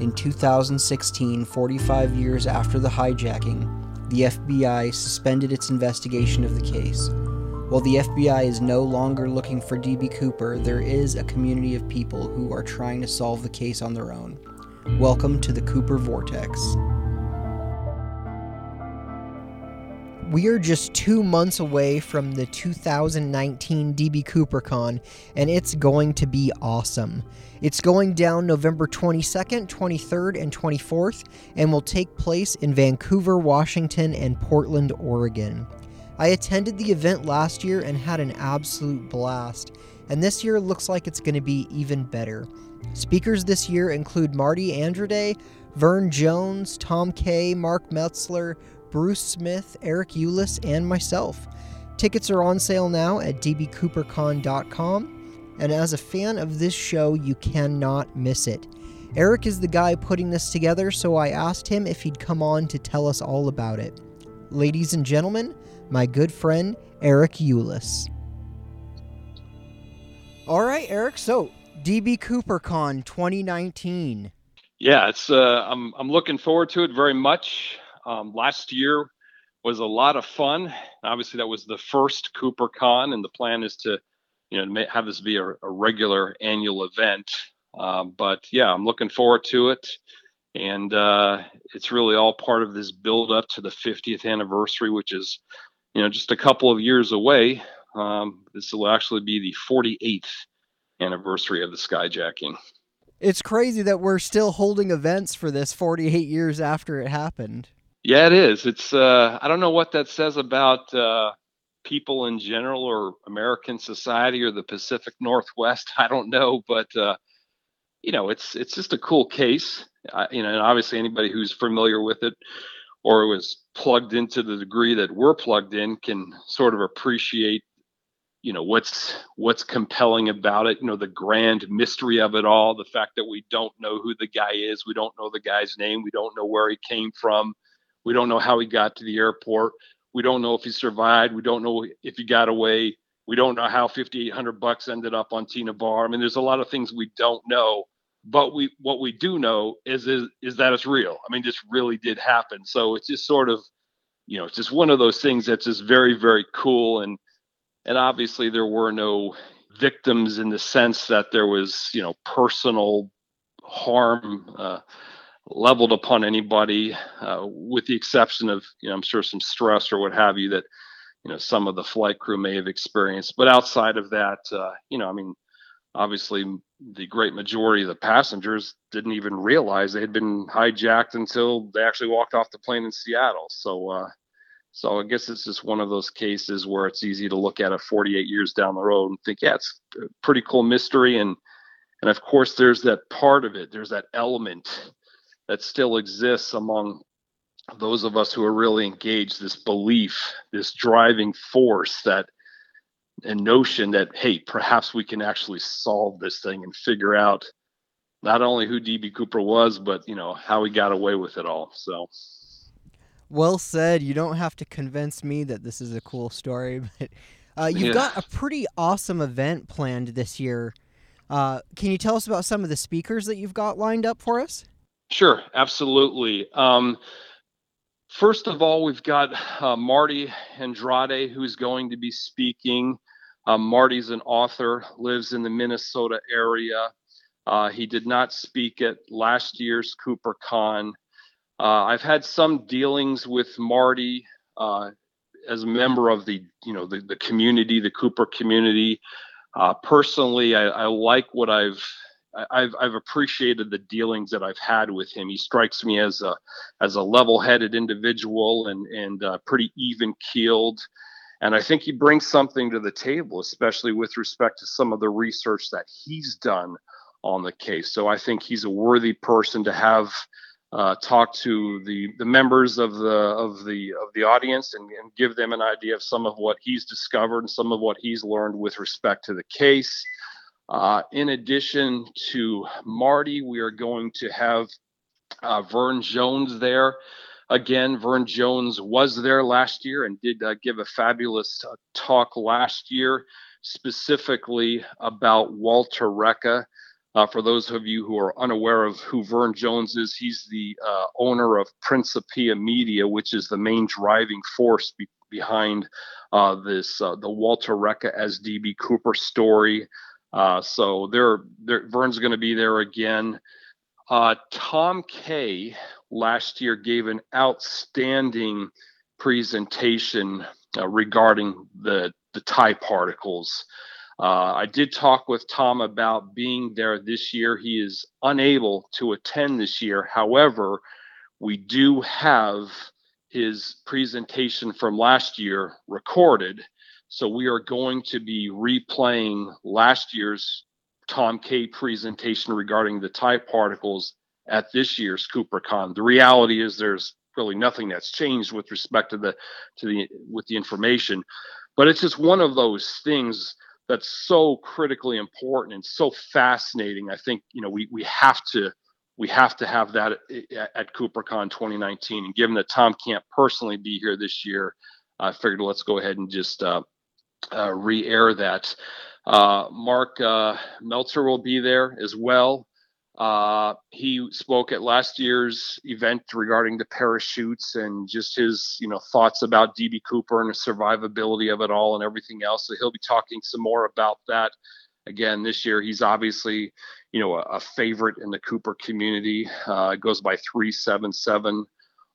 In 2016, 45 years after the hijacking, the FBI suspended its investigation of the case. While the FBI is no longer looking for DB Cooper, there is a community of people who are trying to solve the case on their own. Welcome to the Cooper Vortex. We are just two months away from the 2019 DB CooperCon, and it's going to be awesome. It's going down November 22nd, 23rd, and 24th, and will take place in Vancouver, Washington, and Portland, Oregon. I attended the event last year and had an absolute blast, and this year looks like it's going to be even better. Speakers this year include Marty Andrade, Vern Jones, Tom Kay, Mark Meltzer, Bruce Smith, Eric Ulis, and myself. Tickets are on sale now at dbcoopercon.com, and as a fan of this show, you cannot miss it. Eric is the guy putting this together, so I asked him if he'd come on to tell us all about it. Ladies and gentlemen, my good friend Eric Ulis. All right, Eric. So DB CooperCon 2019. Yeah, it's uh, I'm I'm looking forward to it very much. Um, last year was a lot of fun. Obviously, that was the first CooperCon, and the plan is to, you know, have this be a, a regular annual event. Um, but yeah, I'm looking forward to it, and uh, it's really all part of this build up to the 50th anniversary, which is, you know, just a couple of years away. Um, this will actually be the 48th anniversary of the skyjacking. It's crazy that we're still holding events for this 48 years after it happened. Yeah, it is. It's uh, I don't know what that says about uh, people in general or American society or the Pacific Northwest. I don't know, but uh, you know, it's it's just a cool case. I, you know, and obviously anybody who's familiar with it or was plugged into the degree that we're plugged in can sort of appreciate you know what's what's compelling about it you know the grand mystery of it all the fact that we don't know who the guy is we don't know the guy's name we don't know where he came from we don't know how he got to the airport. We don't know if he survived. We don't know if he got away. We don't know how 5800 bucks ended up on Tena Bar i mean there's a lot of things we don't know but we what we do know is is, is that it's real. I mean this really did happen. So it's just sort of you know it's just one of those things that's just very very cool. And and obviously there were no victims in the sense that there was you know personal harm uh, leveled upon anybody uh, with the exception of you know i'm sure some stress or what have you that you know some of the flight crew may have experienced but outside of that uh, you know i mean obviously the great majority of the passengers didn't even realize they had been hijacked until they actually walked off the plane in seattle so uh, so I guess it's just one of those cases where it's easy to look at it 48 years down the road and think, yeah, it's a pretty cool mystery. And and of course, there's that part of it. There's that element that still exists among those of us who are really engaged. This belief, this driving force, that and notion that hey, perhaps we can actually solve this thing and figure out not only who DB Cooper was, but you know how he got away with it all. So. Well said. You don't have to convince me that this is a cool story, but uh, you've yeah. got a pretty awesome event planned this year. Uh, can you tell us about some of the speakers that you've got lined up for us? Sure, absolutely. Um, first of all, we've got uh, Marty Andrade, who's going to be speaking. Um, Marty's an author, lives in the Minnesota area. Uh, he did not speak at last year's CooperCon. Uh, I've had some dealings with Marty uh, as a member of the you know the, the community, the Cooper community. Uh, personally, I, I, like what I've I've I've appreciated the dealings that I've had with him. He strikes me as a as a level-headed individual and and uh, pretty even-keeled. And I think he brings something to the table, especially with respect to some of the research that he's done on the case. So I think he's a worthy person to have uh, talk to the the members of the of the of the audience and, and, give them an idea of some of what he's discovered and some of what he's learned with respect to the case. Uh, in addition to Marty, we are going to have uh, Vern Jones there. Again, Vern Jones was there last year and did uh, give a fabulous uh, talk last year, specifically about Walter Reca. Uh, for those of you who are unaware of who Vern Jones is, he's the owner of Principia Media, which is the main driving force be- behind this the Walter Reca as DB Cooper story. Uh, so there, Vern's going to be there again. Uh, Tom Kay last year gave an outstanding presentation regarding the the tie particles. Uh, I did talk with Tom about being there this year. He is unable to attend this year. However, we do have his presentation from last year recorded. So we are going to be replaying last year's Tom Kay presentation regarding the tie particles at this year's CooperCon. The reality is there's really nothing that's changed with respect to the to the with the information, but it's just one of those things that's so critically important and so fascinating. I think you know we we have to we have to have that at, at CooperCon 2019. And given that Tom can't personally be here this year, I figured let's go ahead and just uh, uh, re-air that. Uh, Mark uh, Meltzer will be there as well. Uh, he spoke at last year's event regarding the parachutes and just his, you know, thoughts about DB Cooper and the survivability of it all and everything else. So he'll be talking some more about that. Again, this year he's obviously, you know, a, a favorite in the Cooper community. Uh, goes by 377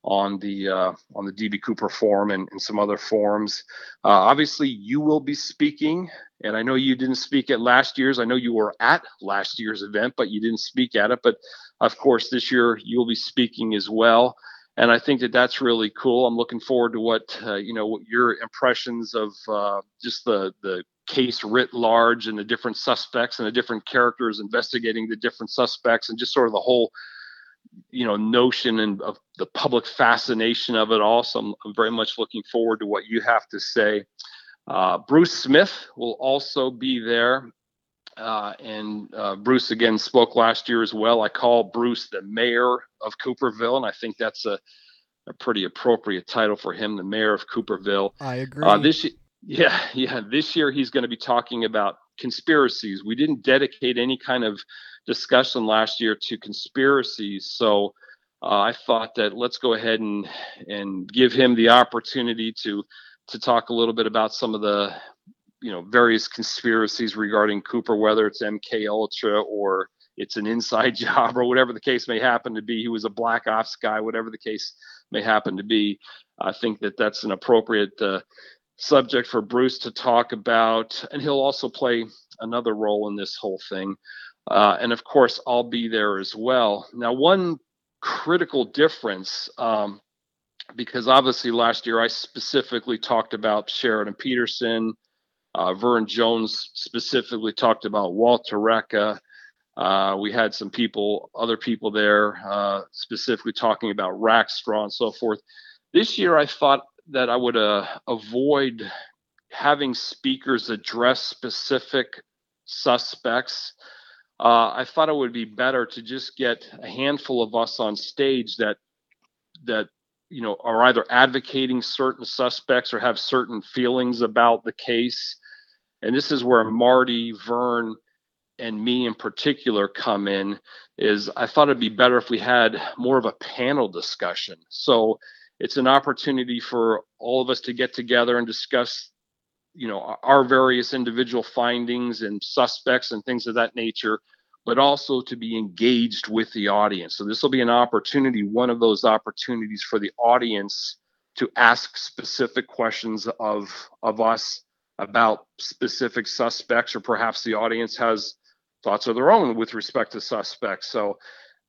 on the uh, on the DB Cooper forum and, and some other forums. Uh, obviously, you will be speaking, and I know you didn't speak at last year's. I know you were at last year's event, but you didn't speak at it. But of course, this year you'll be speaking as well, and I think that that's really cool. I'm looking forward to what uh, you know, what your impressions of uh, just the the case writ large and the different suspects and the different characters investigating the different suspects and just sort of the whole you know notion and of the public fascination of it all. So I'm, I'm very much looking forward to what you have to say. Uh, Bruce Smith will also be there. Uh, and uh, Bruce again spoke last year as well. I call Bruce the mayor of Cooperville, and I think that's a, a pretty appropriate title for him, the mayor of Cooperville. I uh, agree. this, yeah, yeah. This year he's going to be talking about conspiracies. We didn't dedicate any kind of discussion last year to conspiracies. So uh, I thought that let's go ahead and and give him the opportunity to to talk a little bit about some of the you know various conspiracies regarding Cooper, whether it's MK Ultra or it's an inside job or whatever the case may happen to be. He was a black ops guy, whatever the case may happen to be. I think that that's an appropriate uh, subject for Bruce to talk about, and he'll also play another role in this whole thing. Uh, and of course, I'll be there as well. Now, one critical difference, um, because obviously last year I specifically talked about Sheridan Peterson, uh, Vern Jones specifically talked about Walter Reca. Uh, we had some people, other people there, uh, specifically talking about Rackstraw and so forth. This year, I thought that I would uh, avoid having speakers address specific suspects uh, I thought it would be better to just get a handful of us on stage that that you know are either advocating certain suspects or have certain feelings about the case. And this is where Marty, Vern, and me in particular come in. Is I thought it'd be better if we had more of a panel discussion. So it's an opportunity for all of us to get together and discuss you know our various individual findings and suspects and things of that nature but also to be engaged with the audience. So this will be an opportunity one of those opportunities for the audience to ask specific questions of of us about specific suspects or perhaps the audience has thoughts of their own with respect to suspects. So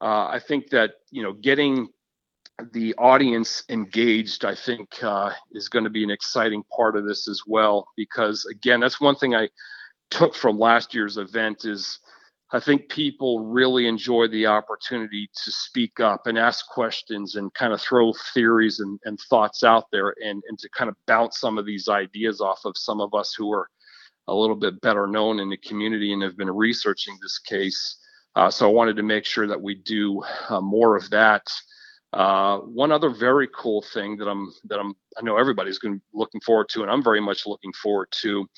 uh, i think that you know getting the audience engaged, I think, uh, is going to be an exciting part of this as well. Because again, that's one thing I took from last year's event is I think people really enjoy the opportunity to speak up and ask questions and kind of throw theories and, and thoughts out there and, and to kind of bounce some of these ideas off of some of us who are a little bit better known in the community and have been researching this case. Uh, so I wanted to make sure that we do uh, more of that. Uh, one other very cool thing that I'm that I'm I know everybody's going looking forward to, and I'm very much looking forward to,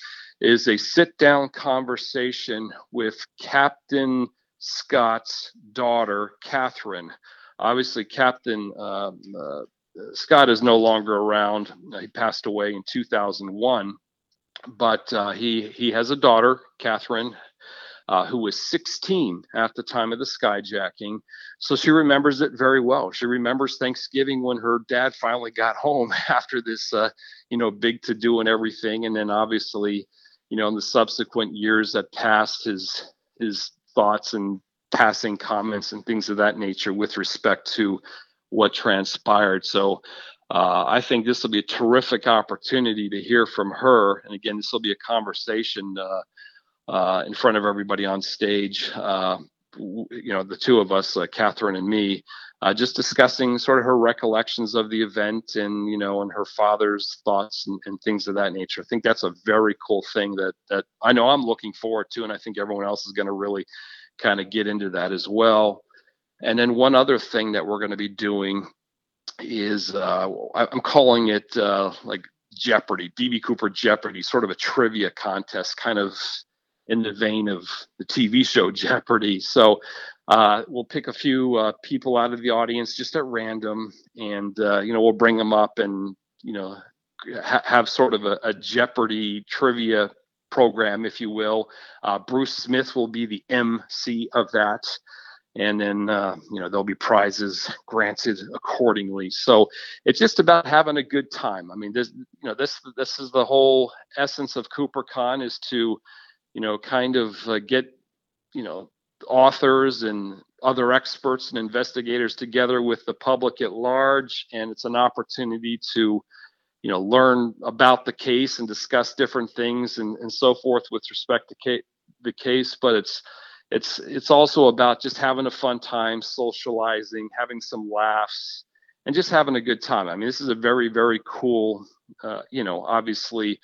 is a sit down conversation with Captain Scott's daughter, Catherine. Obviously, Captain um, uh, Scott is no longer around. He passed away in 2001, but uh, he he has a daughter, Catherine, uh, who was 16 at the time of the skyjacking. So she remembers it very well. She remembers Thanksgiving when her dad finally got home after this, uh, you know, big to do and everything. And then obviously, you know, in the subsequent years that passed, his his thoughts and passing comments and things of that nature with respect to what transpired. So uh, I think this will be a terrific opportunity to hear from her. And again, this will be a conversation uh, uh, in front of everybody on stage. Uh, you know, the two of us, uh, Catherine and me, uh, just discussing sort of her recollections of the event and you know, and her father's thoughts and, and things of that nature. I think that's a very cool thing that that I know I'm looking forward to, and I think everyone else is going to really kind of get into that as well. And then one other thing that we're going to be doing is uh, I'm calling it uh, like Jeopardy, DB Cooper Jeopardy, sort of a trivia contest, kind of in the vein of the TV show Jeopardy. So uh, we'll pick a few uh, people out of the audience just at random, and uh, you know we'll bring them up and you know ha- have sort of a, a, Jeopardy trivia program, if you will. Uh, Bruce Smith will be the MC of that. And then uh, you know there'll be prizes granted accordingly. So it's just about having a good time. I mean, this you know this this is the whole essence of CooperCon is to you know, kind of uh, get, you know, authors and other experts and investigators together with the public at large. And it's an opportunity to, you know, learn about the case and discuss different things and, and so forth with respect to ca- the case. But it's, it's, it's also about just having a fun time, socializing, having some laughs, and just having a good time. I mean, this is a very, very cool, uh, you know, obviously,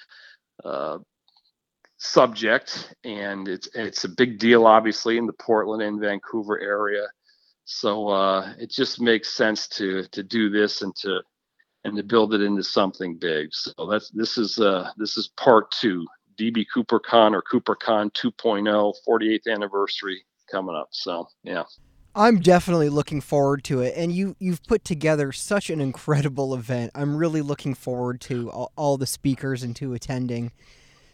uh, subject, and it's it's a big deal, obviously, in the Portland and Vancouver area. So uh, it just makes sense to to do this and to and to build it into something big. So that's this is uh, this is part two, DB CooperCon or CooperCon 2.0, 48th anniversary coming up. So yeah. I'm definitely looking forward to it, and you you've put together such an incredible event. I'm really looking forward to all, all the speakers and to attending.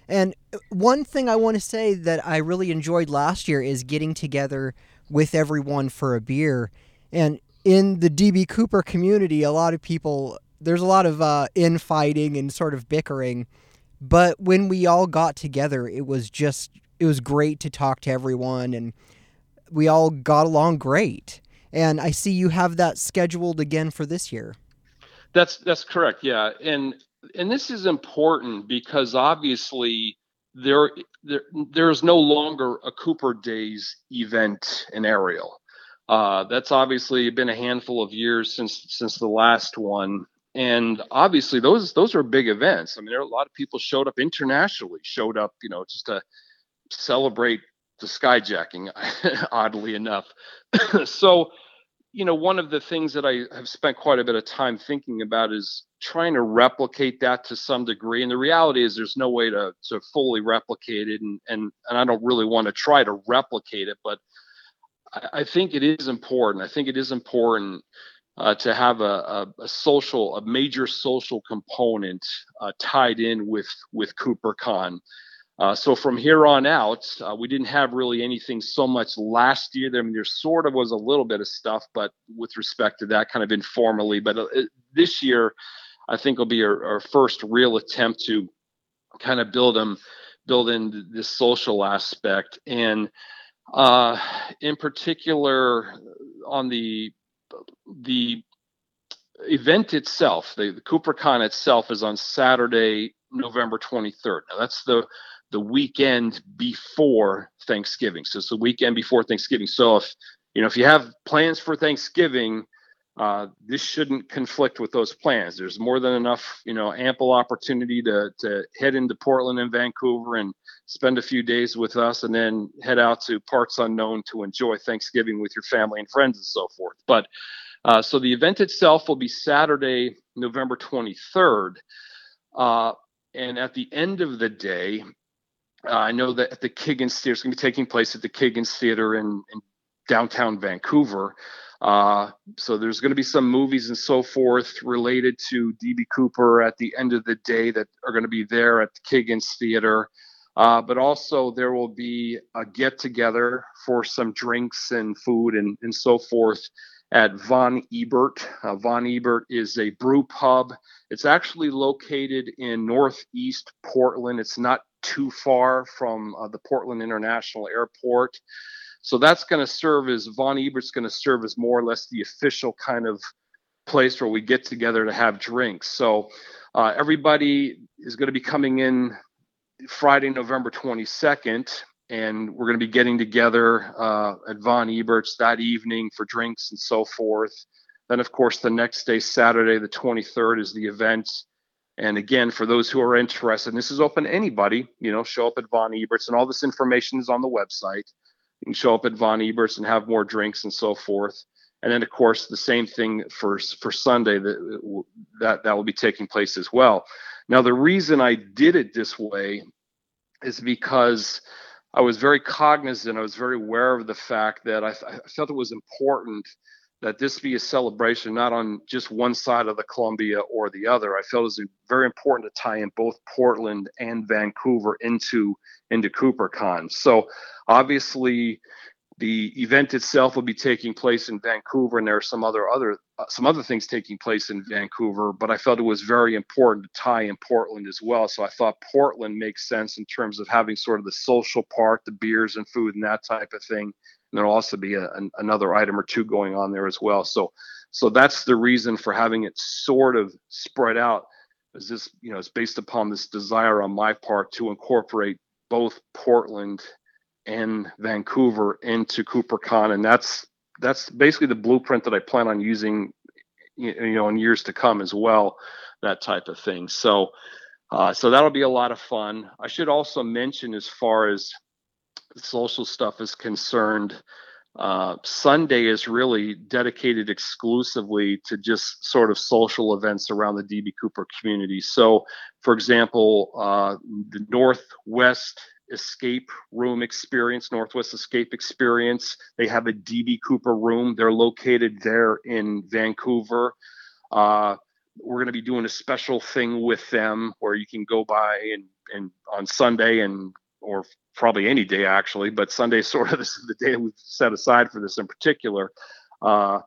And one thing I want to say that I really enjoyed last year is getting together with everyone for a beer. And in the DB Cooper community, a lot of people, there's a lot of uh, infighting and sort of bickering. But when we all got together, it was just, it was great to talk to everyone and we all got along great. And I see you have that scheduled again for this year. That's that's correct. Yeah. And and this is important because obviously there, there there's no longer a Cooper Days event in Ariel. Uh, that's obviously been a handful of years since since the last one, and obviously those those are big events. I mean, there are a lot of people showed up internationally, showed up, you know, just to celebrate the skyjacking. oddly enough, so you know, one of the things that I have spent quite a bit of time thinking about is trying to replicate that to some degree. And the reality is there's no way to to fully replicate it and and, and I don't really want to try to replicate it, but I, I think it is important. I think it is important uh, to have a, a, a, social, a major social component uh, tied in with with CooperCon. Uh, so from here on out, uh, we didn't have really anything so much last year. I mean, there sort of was a little bit of stuff, but with respect to that, kind of informally. But uh, this year, I think will be our, our, first real attempt to kind of build them, build in this social aspect, and uh, in particular on the the event itself, the, the CooperCon itself is on Saturday, November 23rd. Now that's the the weekend before Thanksgiving. So it's the weekend before Thanksgiving. So if you know if you have plans for Thanksgiving, uh, this shouldn't conflict with those plans. There's more than enough, you know, ample opportunity to to head into Portland and Vancouver and spend a few days with us, and then head out to parts unknown to enjoy Thanksgiving with your family and friends and so forth. But uh, so the event itself will be Saturday, November 23rd, uh, and at the end of the day, uh, I know that at the Kiggins Theater, is going to be taking place at the Kiggins Theater in, in downtown Vancouver. Uh, so there's going to be some movies and so forth related to DB Cooper at the end of the day that are going to be there at the Kiggins Theater. Uh, but also there will be a get together for some drinks and food and, and so forth at Von Ebert. Uh, Von Ebert is a brew pub. It's actually located in northeast Portland. It's not too far from uh, the Portland International Airport. So that's going to serve as Von Ebert's going to serve as more or less the official kind of place where we get together to have drinks. So uh, everybody is going to be coming in Friday, November 22nd, and we're going to be getting together uh, at Von Ebert's that evening for drinks and so forth. Then, of course, the next day, Saturday, the 23rd, is the event. And again, for those who are interested, this is open to anybody, you know, show up at Von Ebert's, and all this information is on the website. You can show up at Von Ebert's and have more drinks and so forth. And then, of course, the same thing for for Sunday that that that will be taking place as well. Now, the reason I did it this way is because I was very cognizant. I was very aware of the fact that I, I felt it was important that this be a celebration not on just one side of the Columbia or the other. I felt it was very important to tie in both Portland and Vancouver into into CooperCon. So obviously the event itself will be taking place in Vancouver, and there are some other other uh, some other things taking place in Vancouver. But I felt it was very important to tie in Portland as well. So I thought Portland makes sense in terms of having sort of the social part, the beers and food, and that type of thing. There'll also be a, an, another item or two going on there as well. So so that's the reason for having it sort of spread out. Is this you know it's based upon this desire on my part to incorporate both Portland and Vancouver into CooperCon, and that's that's basically the blueprint that I plan on using, you know, in years to come as well. That type of thing. So, uh, so that'll be a lot of fun. I should also mention, as far as social stuff is concerned, uh, Sunday is really dedicated exclusively to just sort of social events around the DB Cooper community. So, for example, uh, the Northwest escape room experience, Northwest Escape Experience. They have a DB Cooper room. They're located there in Vancouver. Uh, we're going to be doing a special thing with them where you can go by and, and on Sunday and or probably any day actually, but Sunday sort of this is the day we've set aside for this in particular uh,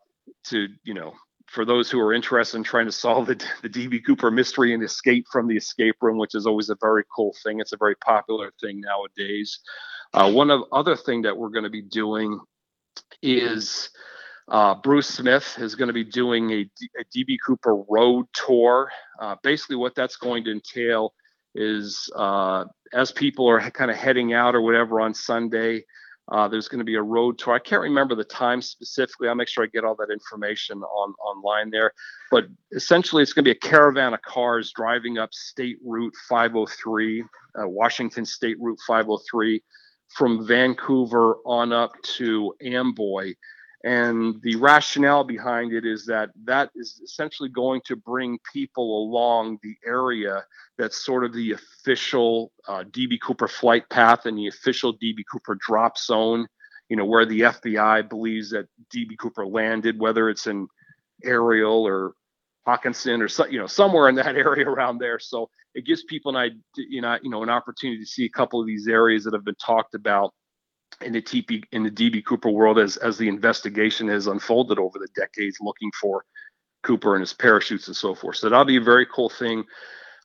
to you know for those who are interested in trying to solve the, the DB Cooper mystery and escape from the escape room, which is always a very cool thing. It's a very popular thing nowadays. Uh, one of other thing that we're going to be doing is uh, Bruce Smith is going to be doing a, a DB Cooper road tour. Uh, basically, what that's going to entail is uh, as people are kind of heading out or whatever on Sunday, uh, there's going to be a road tour. I can't remember the time specifically. I'll make sure I get all that information on online there. But essentially, it's going to be a caravan of cars driving up State Route 503, uh, Washington State Route 503, from Vancouver on up to Amboy. And the rationale behind it is that that is essentially going to bring people along the area that's sort of the official uh, DB Cooper flight path and the official DB Cooper drop zone, you know, where the FBI believes that DB Cooper landed, whether it's in Ariel or Hockinson or so, you know somewhere in that area around there. So it gives people an you know, you know, an opportunity to see a couple of these areas that have been talked about in the TP in the DB Cooper world as as the investigation has unfolded over the decades, looking for Cooper and his parachutes and so forth. So that'll be a very cool thing.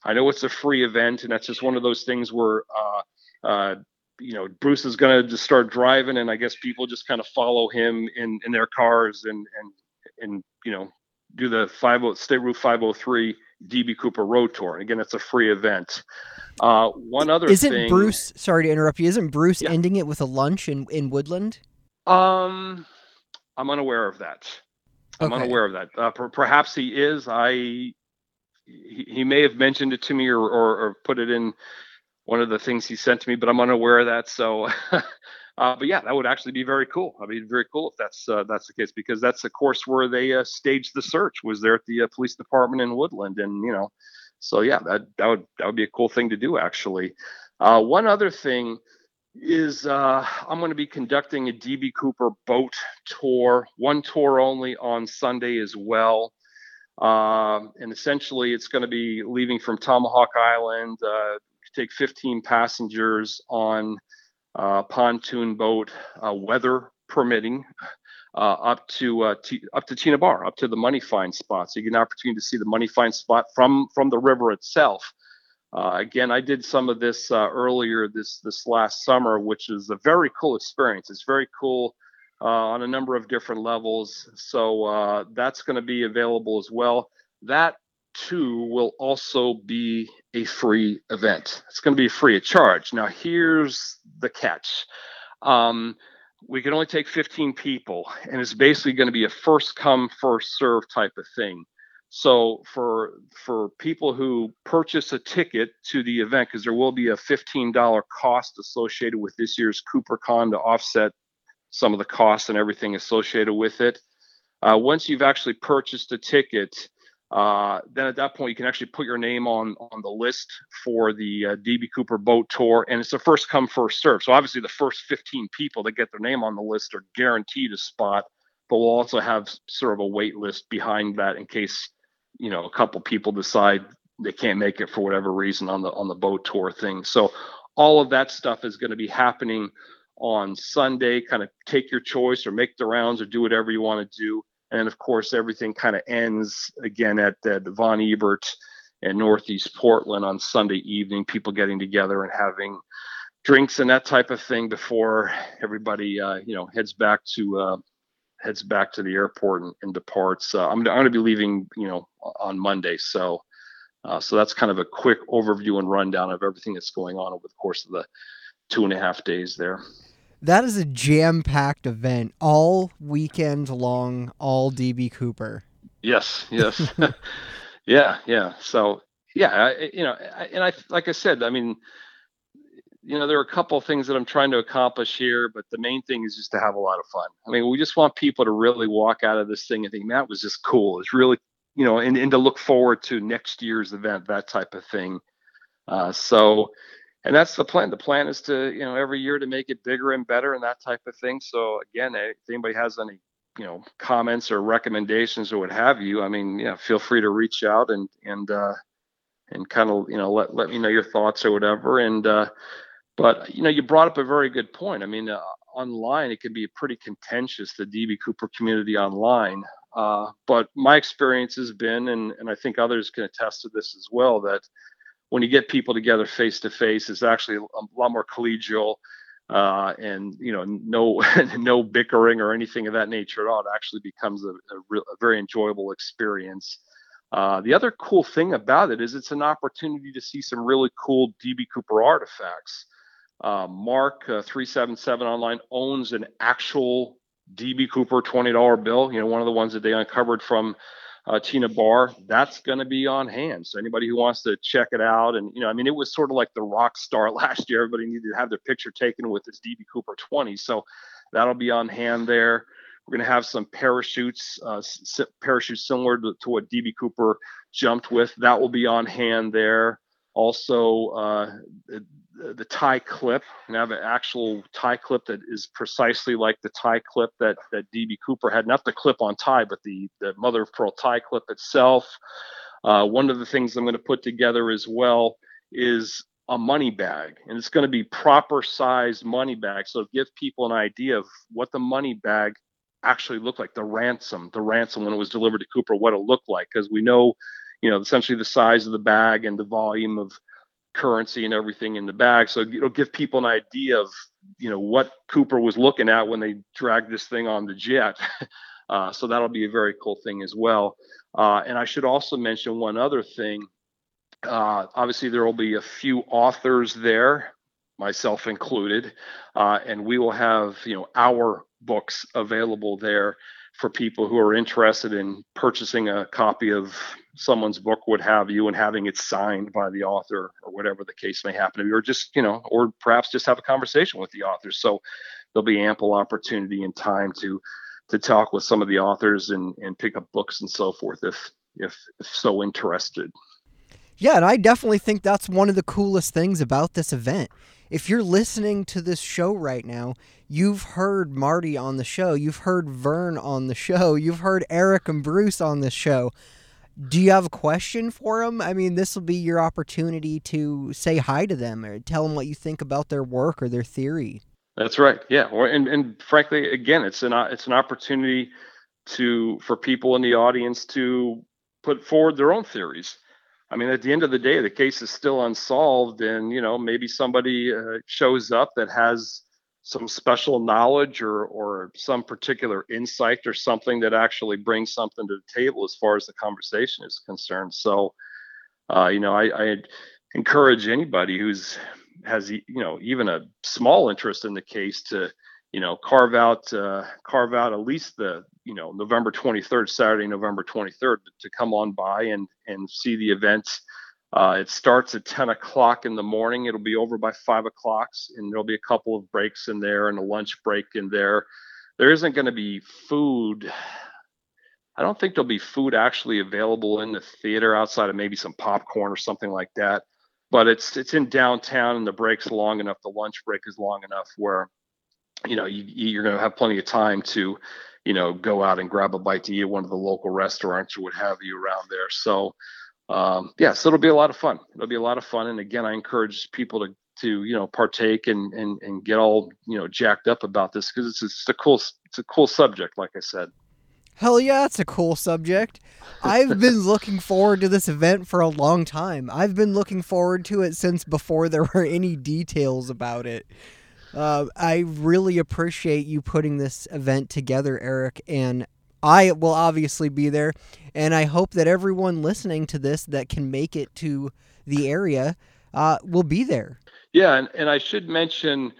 I know it's a free event, and that's just one of those things where uh, uh, you know Bruce is going to just start driving, and I guess people just kind of follow him in in their cars and and and you know do the 50 State Route 503 DB Cooper Road Tour. Again, it's a free event. Uh, one other isn't thing, Bruce? Sorry to interrupt you. Isn't Bruce Yeah. ending it with a lunch in in Woodland? Um, I'm unaware of that. I'm Okay. unaware of that. Uh, per- perhaps he is. I he, he may have mentioned it to me or, or or put it in one of the things he sent to me, but I'm unaware of that. So, uh, but yeah, that would actually be very cool. I mean, very cool if that's uh, that's the case because that's of course where they uh, staged the search was there at the uh, police department in Woodland, and you know, so yeah, that that would that would be a cool thing to do actually. Uh, one other thing is uh, I'm going to be conducting a DB Cooper boat tour, one tour only on Sunday as well. Um, and essentially, it's going to be leaving from Tomahawk Island, take 15 passengers on uh, pontoon boat, uh, weather permitting, uh, up to uh, T- up to Tena Bar, up to the money find spot. So you get an opportunity to see the money find spot from from the river itself. Uh, again, I did some of this earlier this this last summer, which is a very cool experience. It's very cool on a number of different levels. So that's going to be available as well. That too will also be a free event. It's going to be free of charge. Now, here's the catch. Um, we can only take 15 people, and it's basically going to be a first come, first serve type of thing. So for for people who purchase a ticket to the event, because there will be a $15 cost associated with this year's CooperCon to offset some of the costs and everything associated with it. Uh, once you've actually purchased a ticket, uh, then at that point you can actually put your name on on the list for the uh, DB Cooper boat tour, and it's a first come first serve. So obviously the first 15 people that get their name on the list are guaranteed a spot, but we'll also have sort of a wait list behind that in case you know a couple people decide they can't make it for whatever reason on the on the boat tour thing. So all of that stuff is going to be happening on Sunday. Kind of take your choice or make the rounds or do whatever you want to do. And of course, everything kind of ends again at the Von Ebert and Northeast Portland on Sunday evening. People getting together and having drinks and that type of thing before everybody, uh, you know, heads back to uh, heads back to the airport and, and departs. Uh, I'm, I'm going to be leaving, you know, on Monday, so uh, so that's kind of a quick overview and rundown of everything that's going on over the course of the two and a half days there. That is a jam-packed event, all weekend long, all DB Cooper. Yes, yes, yeah, yeah. So yeah, I, you know, I, and I like I said, I mean, you know, there are a couple of things that I'm trying to accomplish here, but the main thing is just to have a lot of fun. I mean, we just want people to really walk out of this thing and think that was just cool. It's really, you know, and, and to look forward to next year's event, that type of thing. Uh, so, and that's the plan. The plan is to, you know, every year to make it bigger and better and that type of thing. So again, if anybody has any, you know, comments or recommendations or what have you, I mean, yeah, feel free to reach out and and uh, and kind of, you know, let let me know your thoughts or whatever. And uh, but you know, you brought up a very good point. I mean, uh, online it can be pretty contentious the DB Cooper community online. Uh, but my experience has been, and and I think others can attest to this as well, that when you get people together face to face, it's actually a lot more collegial, uh, and you know, no no bickering or anything of that nature at all. It actually becomes a, a, real, a very enjoyable experience. Uh, the other cool thing about it is it's an opportunity to see some really cool DB Cooper artifacts. Uh, Mark uh, 377 online owns an actual DB Cooper $20 bill, you know, one of the ones that they uncovered from uh, Tena Bar. That's going to be on hand. So anybody who wants to check it out, and you know, I mean, it was sort of like the rock star last year. Everybody needed to have their picture taken with this DB Cooper 20. So that'll be on hand there. We're going to have some parachutes, uh, s- parachutes similar to, to, what DB Cooper jumped with. That will be on hand there. Also, uh, the, the tie clip. Have an actual tie clip that is precisely like the tie clip that that DB Cooper had. Not the clip on tie, but the the mother of pearl tie clip itself. Uh, one of the things I'm going to put together as well is a money bag, and it's going to be proper sized money bag. So give people an idea of what the money bag actually looked like. The ransom, the ransom when it was delivered to Cooper, what it looked like, because we know, you know, essentially the size of the bag and the volume of currency and everything in the bag. So it'll give people an idea of, you know, what Cooper was looking at when they dragged this thing on the jet. Uh, so that'll be a very cool thing as well. Uh, and I should also mention one other thing. Uh, obviously, there will be a few authors there, myself included, uh, and we will have you know our books available there for people who are interested in purchasing a copy of someone's book, would have you, and having it signed by the author or whatever the case may happen to be, or just you know, or perhaps just have a conversation with the author. So there'll be ample opportunity and time to to talk with some of the authors and and pick up books and so forth if if, if so interested. Yeah, and I definitely think that's one of the coolest things about this event. If you're listening to this show right now, you've heard Marty on the show, you've heard Vern on the show, you've heard Eric and Bruce on the show. Do you have a question for them? I mean, this will be your opportunity to say hi to them or tell them what you think about their work or their theory. That's right. Yeah, and and frankly, again, it's an it's an opportunity to for people in the audience to put forward their own theories. I mean, at the end of the day, the case is still unsolved, and you know maybe somebody uh, shows up that has some special knowledge or or some particular insight or something that actually brings something to the table as far as the conversation is concerned. So, uh, you know, I, I encourage anybody who's has you know even a small interest in the case to you know carve out uh, carve out at least the you know November 23rd Saturday November 23rd to come on by and and see the events. Uh, it starts at 10 o'clock in the morning. It'll be over by five o'clock, and there'll be a couple of breaks in there and a lunch break in there. There isn't going to be food. I don't think there'll be food actually available in the theater outside of maybe some popcorn or something like that but it's it's in downtown and the break's long enough the lunch break is long enough where you know you, you're going to have plenty of time to you know go out and grab a bite to eat at one of the local restaurants or what have you around there so um, yeah so it'll be a lot of fun it'll be a lot of fun and again i encourage people to to you know partake and and, and get all you know jacked up about this because it's, it's a cool it's a cool subject like i said Hell yeah, it's a cool subject. I've been looking forward to this event for a long time. I've been looking forward to it since before there were any details about it. Uh, I really appreciate you putting this event together, Eric, and I will obviously be there. And I hope that everyone listening to this that can make it to the area uh, will be there. Yeah, and, and I should mention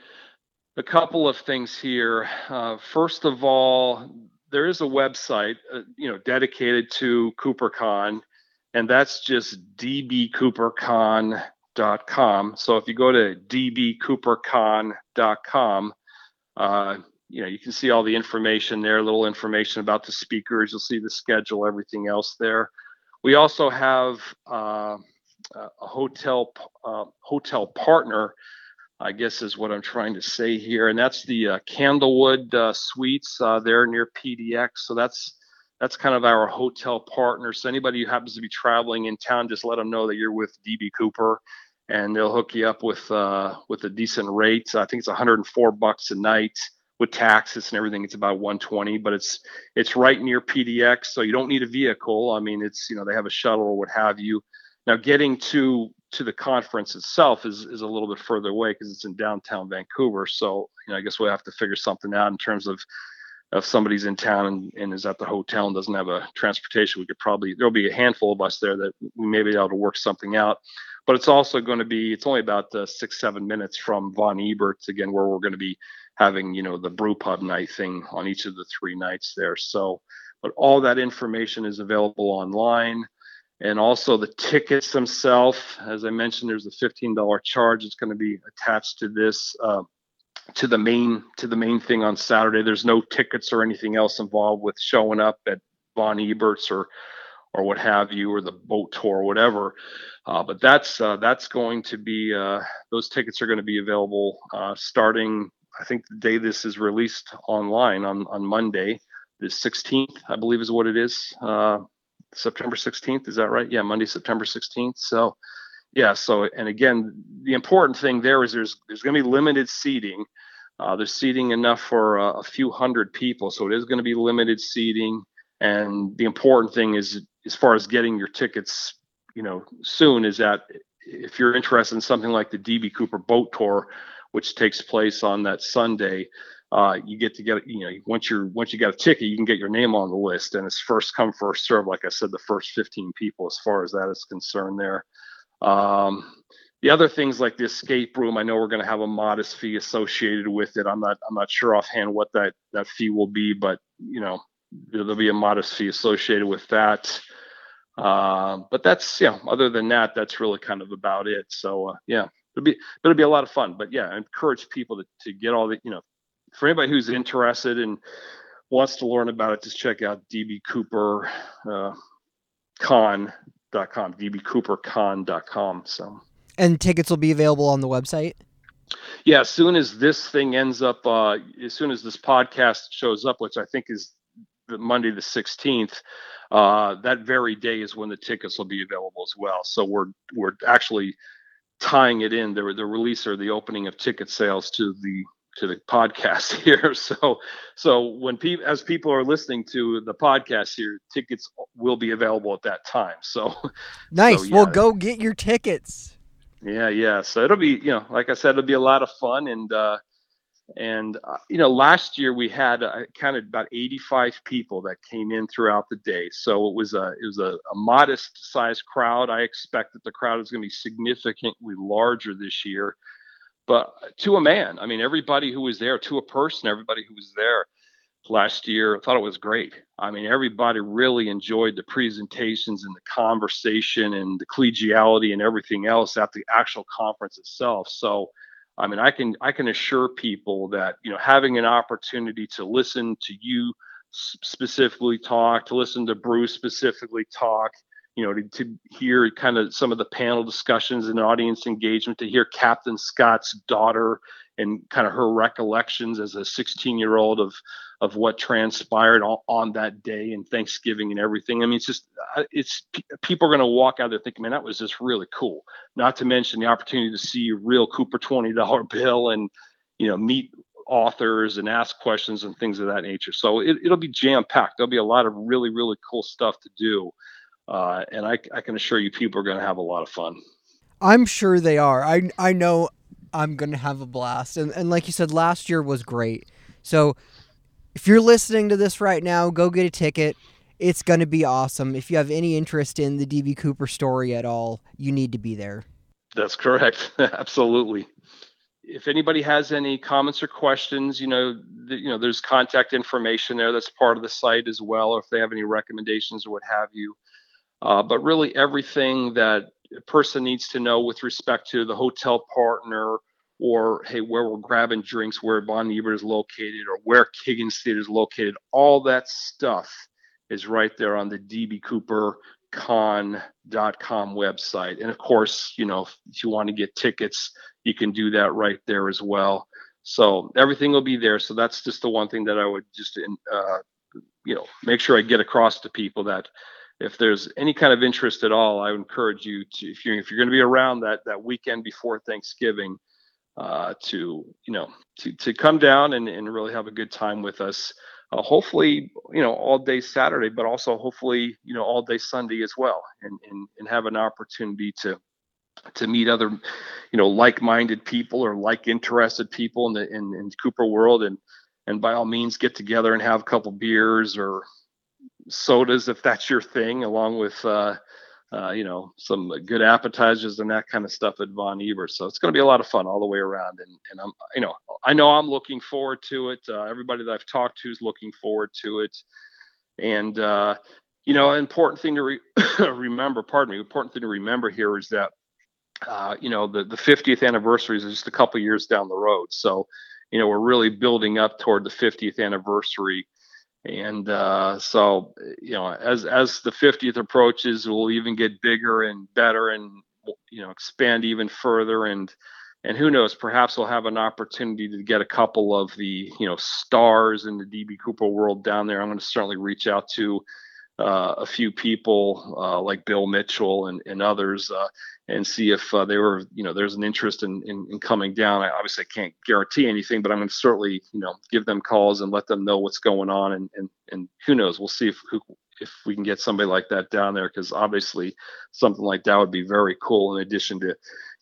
a couple of things here. Uh, first of all, there is a website, uh, you know, dedicated to CooperCon, and that's just dbcoopercon.com. So if you go to dbcoopercon.com, uh, you know, you can see all the information there, little information about the speakers. You'll see the schedule, everything else there. We also have uh, a hotel uh, hotel partner I guess is what I'm trying to say here, and that's the uh, Candlewood uh, Suites uh, there near PDX. So that's that's kind of our hotel partner. So anybody who happens to be traveling in town, just let them know that you're with DB Cooper, and they'll hook you up with uh, with a decent rate. I think it's 104 bucks a night with taxes and everything. It's about 120, but it's it's right near PDX, so you don't need a vehicle. I mean, it's you know they have a shuttle or what have you. Now getting to to the conference itself is is a little bit further away because it's in downtown Vancouver. So you know, I guess we'll have to figure something out in terms of if somebody's in town and, and is at the hotel and doesn't have a transportation, we could probably there'll be a handful of us there that we may be able to work something out. But it's also going to be it's only about uh, six seven minutes from Von Ebert's again, where we're going to be having you know the brew pub night thing on each of the three nights there. So, but all that information is available online and also the tickets themselves. As I mentioned, there's a $15 charge. It's going to be attached to this uh, to the main to the main thing on Saturday. There's no tickets or anything else involved with showing up at Von Ebert's or or what have you, or the boat tour, whatever. Uh, but that's uh, that's going to be uh, those tickets are going to be available uh, starting. I think the day this is released online on on Monday, the 16th, I believe is what it is. Uh, September 16th. Is that right? Yeah, Monday, September 16th. So, yeah. So, and again, the important thing there is there's there's going to be limited seating. Uh, there's seating enough for a few hundred people, so it is going to be limited seating. And the important thing is, as far as getting your tickets, you know, soon, is that if you're interested in something like the DB Cooper Boat Tour, which takes place on that Sunday, uh, you get to get you know once you're once you got a ticket, you can get your name on the list, and it's first come first serve. Like I said, the first 15 people, as far as that is concerned, there. Um, the other things like the escape room, I know we're going to have a modest fee associated with it. I'm not I'm not sure offhand what that that fee will be, but you know there'll be a modest fee associated with that. Uh, but that's yeah. Other than that, that's really kind of about it. So uh, yeah, it'll be it'll be a lot of fun. But yeah, I encourage people to to get all the you know for anybody who's interested and wants to learn about it, just check out dbcoopercon.com, uh, dbcoopercon.com. So. And tickets will be available on the website. Yeah, as soon as this thing ends up, uh, as soon as this podcast shows up, which I think is the Monday the 16th, uh, that very day is when the tickets will be available as well. So we're we're actually tying it in the the release or the opening of ticket sales to the to the podcast here. So so when people as people are listening to the podcast here, tickets will be available at that time. So nice. So, yeah. Well, go get your tickets. Yeah, yeah. So it'll be you know like I said, it'll be a lot of fun and. uh and uh, you know, last year we had uh, kind of about 85 people that came in throughout the day. So it was a it was a, a modest sized crowd. I expect that the crowd is going to be significantly larger this year, but to a man, I mean, everybody who was there, to a person, everybody who was there last year thought it was great. I mean, everybody really enjoyed the presentations and the conversation and the collegiality and everything else at the actual conference itself. So I mean, I can I can assure people that you know having an opportunity to listen to you specifically talk, to listen to Bruce specifically talk, you know, to, to hear kind of some of the panel discussions and audience engagement, to hear Captain Scott's daughter and kind of her recollections as a 16 year old of of what transpired on, that day and Thanksgiving and everything. I mean, it's just uh, it's people are going to walk out there thinking, man, that was just really cool. Not to mention the opportunity to see a real Cooper twenty dollar bill and you know meet authors and ask questions and things of that nature. So it, will be jam packed. There'll be a lot of really really cool stuff to do, uh, and I, I can assure you, people are going to have a lot of fun. I'm sure they are. I I know I'm to have a blast. And and like you said, last year was great. So if you're listening to this right now, go get a ticket. It's to be awesome. If you have any interest in the DB Cooper story at all, you need to be there. That's correct. Absolutely. If anybody has any comments or questions, you know, the, you know, there's contact information there that's part of the site as well. Or if they have any recommendations or what have you. Uh, but really, everything that person needs to know with respect to the hotel partner or hey, where we're grabbing drinks, where Von Ebert is located, or where Kiggins Theater is located. All that stuff is right there on the dbcoopercon.com website. And of course, you know, if you want to get tickets, you can do that right there as well. So everything will be there. So that's just the one thing that I would just, uh, you know, make sure I get across to people that if there's any kind of interest at all, I would encourage you to, if you're if you're going to be around that that weekend before Thanksgiving, uh, to you know to to come down and, and really have a good time with us. Uh, hopefully, you know, all day Saturday, but also hopefully, you know, all day Sunday as well, and and, and have an opportunity to to meet other, you know, like-minded people or like-interested people in the in, in Cooper world, and and by all means get together and have a couple beers or sodas if that's your thing, along with uh, uh, you know, some good appetizers and that kind of stuff at Von Ebert. So it's going to be a lot of fun all the way around. And, and I'm, you know, I know I'm looking forward to it. Uh, everybody that I've talked to is looking forward to it. And, uh, you know, an important thing to re- remember, pardon me, important thing to remember here is that, uh, you know, the, the 50th anniversary is just a couple years down the road. So, you know, we're really building up toward the 50th anniversary and uh, so you know as as the 50th approaches we'll even get bigger and better and you know expand even further. And and who knows perhaps we'll have an opportunity to get a couple of the you know stars in the db cooper world down there. I'm going to certainly reach out to uh, a few people uh, like bill mitchell and, and others. Uh, and see if uh, they were, you know, there's an interest in, in, in coming down. I obviously can't guarantee anything, but I'm going to certainly, you know, give them calls and let them know what's going on. And, and, and who knows, we'll see if, who, if we can get somebody like that down there, because obviously something like that would be very cool in addition to,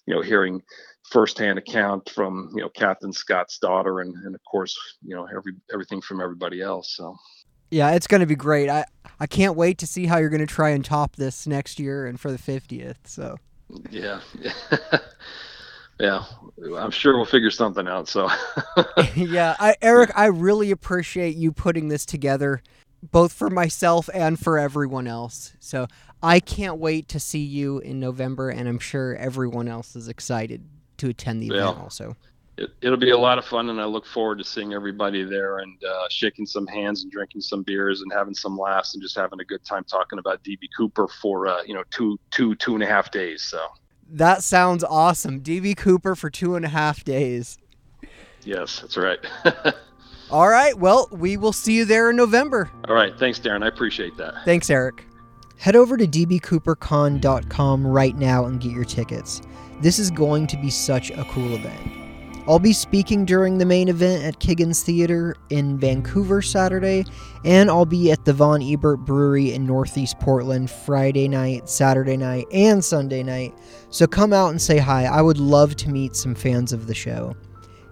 you know, hearing firsthand account from you know Captain Scott's daughter, and and of course you know every everything from everybody else. So yeah, it's going to be great. I I can't wait to see how you're going to try and top this next year and for the 50th. So yeah. yeah, I'm sure we'll figure something out. So, yeah, I, Eric, I really appreciate you putting this together, both for myself and for everyone else. So, I can't wait to see you in November, and I'm sure everyone else is excited to attend the event also. It, will be a lot of fun, and I look forward to seeing everybody there and uh, shaking some hands and drinking some beers and having some laughs and just having a good time talking about DB Cooper for uh, you know two two two and a half days. So that sounds awesome. DB Cooper for two and a half days. Yes, that's right. All right. Well, we will see you there in November. All right. Thanks, Darren. I appreciate that. Thanks, Eric. Head over to dbcoopercon.com right now and get your tickets. This is going to be such a cool event. I'll be speaking during the main event at Kiggins Theater in Vancouver Saturday, and I'll be at the Von Ebert Brewery in Northeast Portland Friday night, Saturday night, and Sunday night. So come out and say hi. I would love to meet some fans of the show.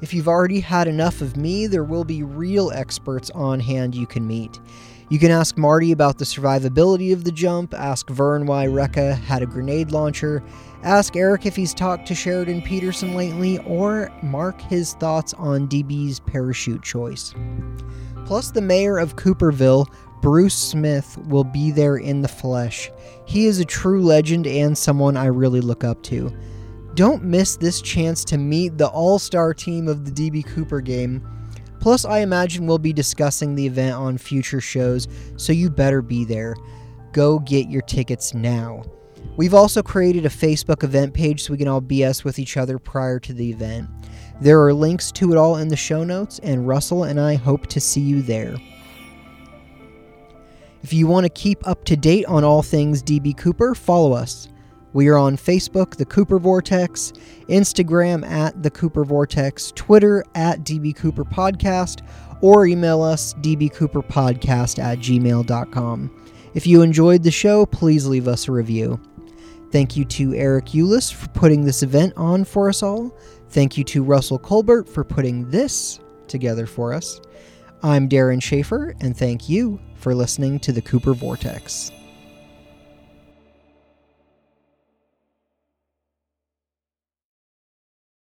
If you've already had enough of me, there will be real experts on hand you can meet. You can ask Marty about the survivability of the jump, ask Vern why Reca had a grenade launcher, ask Eric if he's talked to Sheridan Peterson lately, or mark his thoughts on DB's parachute choice. Plus, the mayor of Cooperville, Bruce Smith, will be there in the flesh. He is a true legend and someone I really look up to. Don't miss this chance to meet the all star team of the DB Cooper game Plus, I imagine we'll be discussing the event on future shows, so you better be there. Go get your tickets now. We've also created a Facebook event page so we can all BS with each other prior to the event. There are links to it all in the show notes, and Russell and I hope to see you there. If you want to keep up to date on all things DB Cooper, follow us. We are on Facebook, The Cooper Vortex, Instagram at The Cooper Vortex, Twitter at DB Cooper Podcast, or email us dbcooperpodcast at gmail.com. If you enjoyed the show, please leave us a review. Thank you to Eric Ulis for putting this event on for us all. Thank you to Russell Colbert for putting this together for us. I'm Darren Schaefer, and thank you for listening to the Cooper Vortex.